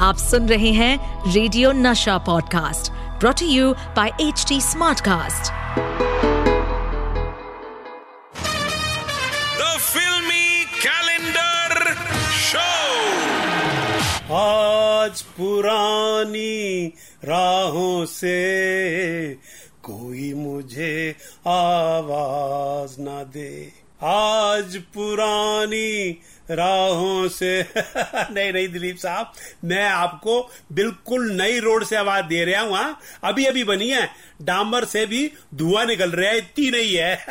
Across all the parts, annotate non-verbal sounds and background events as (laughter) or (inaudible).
आप सुन रहे हैं radio Nasha podcast brought you by H T smartcast the filmy calendar show आज पुरानी राहों से कोई मुझे आवाज़ ना दे। आज पुरानी राहों से (laughs) नहीं नहीं, दिलीप साहब, मैं आपको बिल्कुल नई रोड से आवाज़ दे रहा हूँ हाँ। अभी अभी बनी है। डामर से भी धुआँ निकल रहा है, इतनी नहीं है।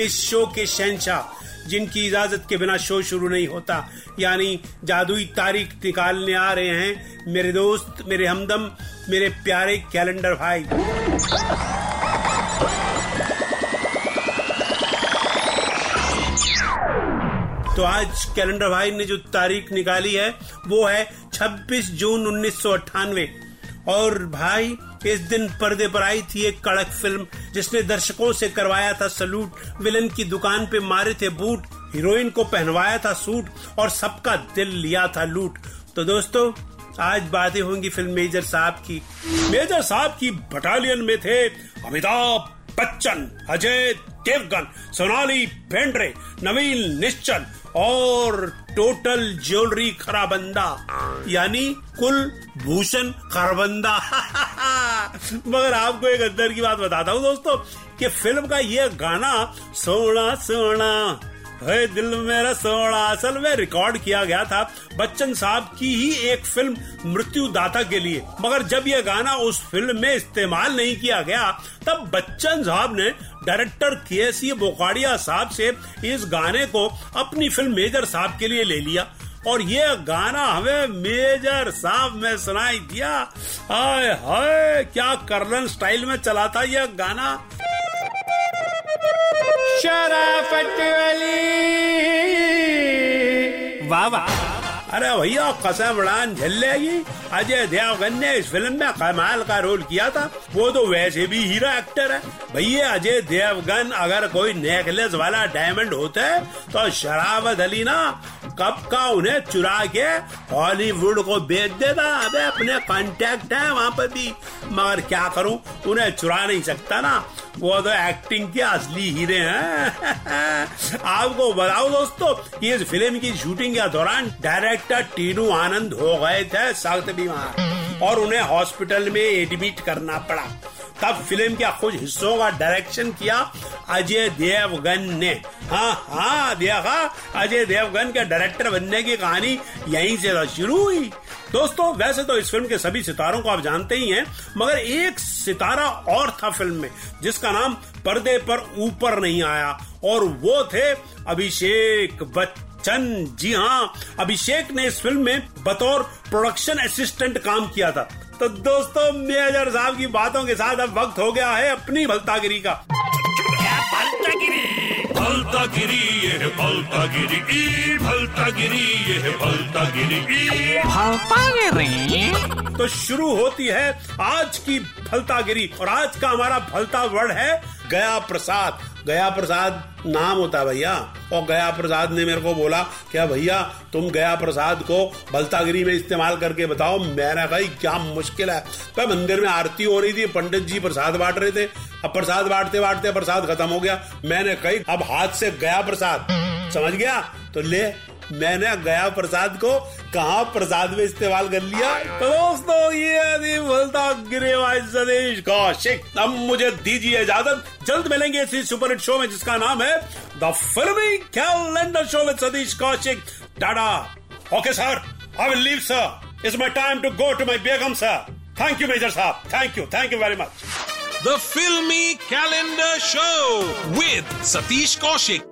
(laughs) इस शो के शहनशाह जिनकी इजाज़त के बिना शो शुरू नहीं होता, यानी जादुई तारीख निकालने आ रहे हैं, मेरे दोस्त, मेरे हमदम, मेरे प्यारे कैलेंडर भाई। तो आज कैलेंडर भाई ने जो तारीख निकाली है, वो है 26 जून उन्नीस सौ अट्ठानवे। और भाई, इस दिन पर्दे पर आई थी एक कड़क फ़िल्म, जिसने दर्शकों से करवाया था सलूट। विलन की दुकान पे मारे थे बूट, हीरोइन को पहनवाया था सूट, और सबका दिल लिया था लूट। तो दोस्तों, आज बातें होंगी फ़िल्म मेजर साहब की। मेजर साहब की बटालियन में थे अमिताभ बच्चन, अजय देवगन, सोनाली बेंड्रे नवीन निश्चल और टोटल ज्वेलरी खराबंदा, यानी कुल भूषण खराबंदा। (laughs) मगर आपको एक अंदर की बात बताता हूँ दोस्तों, कि फ़िल्म का यह गाना, सोना सोना। है दिल मेरा सोना असल में रिकॉर्ड किया गया था बच्चन साहब की ही एक फ़िल्म मृत्यु दाता के लिए। मगर जब यह गाना उस फ़िल्म में इस्तेमाल नहीं किया गया, तब बच्चन साहब ने डायरेक्टर के सी बोकाड़िया साहब से इस गाने को अपनी फ़िल्म मेजर साहब के लिए ले लिया। और ये गाना हमें मेजर साहब में सुनाई दिया। हाय हाय, क्या कर्नल स्टाइल में चला था यह गाना। शराफत वाह अरे भैया, कसम उड़ान झल्लेगी। अजय देवगन ने इस फ़िल्म में कमाल का रोल किया था। वो तो वैसे भी हीरो एक्टर है। भैया, अजय देवगन अगर कोई नेकलेस वाला डायमंड होता तो शरावत अली ना कब का उन्हें चुरा के हॉलीवुड को बेच देता। अबे, अपने कांटेक्ट है वहाँ पर भी। मगर क्या करूँ? उन्हें चुरा नहीं सकता ना। वो तो एक्टिंग के असली हीरे हैं। (laughs) आपको बताओ दोस्तों इस फ़िल्म की शूटिंग के दौरान डायरेक्टर टीनू आनंद हो गए थे सख्त बीमार और उन्हें हॉस्पिटल में एडमिट करना पड़ा। तब फ़िल्म के कुछ हिस्सों का डायरेक्शन किया अजय देवगन ने। हाँ हाँ देखा? अजय देवगन के डायरेक्टर बनने की कहानी यहीं से तो शुरू हुई। दोस्तों, वैसे तो इस फ़िल्म के सभी सितारों को आप जानते ही हैं, मगर एक सितारा और था फ़िल्म में, जिसका नाम पर्दे पर ऊपर नहीं आया, और वो थे अभिषेक बच्चन। जी हाँ अभिषेक ने इस फ़िल्म में बतौर प्रोडक्शन असिस्टेंट काम किया था। तो दोस्तों, मेजर साहब की बातों के साथ अब वक्त हो गया है अपनी भलतागिरी का। भलता गिरी ये है भलता गिरी ई भलता गिरी ये भलता गिरी ई। भलता गिरी तो शुरू होती है आज की भलता गिरी और आज का हमारा भलता वर्ड है गया प्रसाद। गया प्रसाद नाम होता भैया। और गया प्रसाद ने मेरे को बोला, क्या भैया, तुम गया प्रसाद को भलतागिरी में इस्तेमाल करके बताओ? मेरा भाई क्या मुश्किल है। तो मंदिर में आरती हो रही थी, पंडित जी प्रसाद बांट रहे थे। अब प्रसाद बांटते बांटते प्रसाद खत्म हो गया। मैंने कही, अब हाथ से गया प्रसाद समझ गया? तो ले मैंने गया प्रसाद को, कहा प्रसाद में इस्तेमाल कर लिया? तो दोस्तों, ये बोलता गिरेवाज सदेश कौशिक। अब मुझे दीजिए इजाज़त। जल्द मिलेंगे इसी सुपर हिट शो में, जिसका नाम है the filmy calendar show with Satish Kaushik. Tata okay, sir. I will leave sir it's my time to go to my Begum sir thank you major साहब thank you thank you very much the filmy calendar show with Satish Kaushik.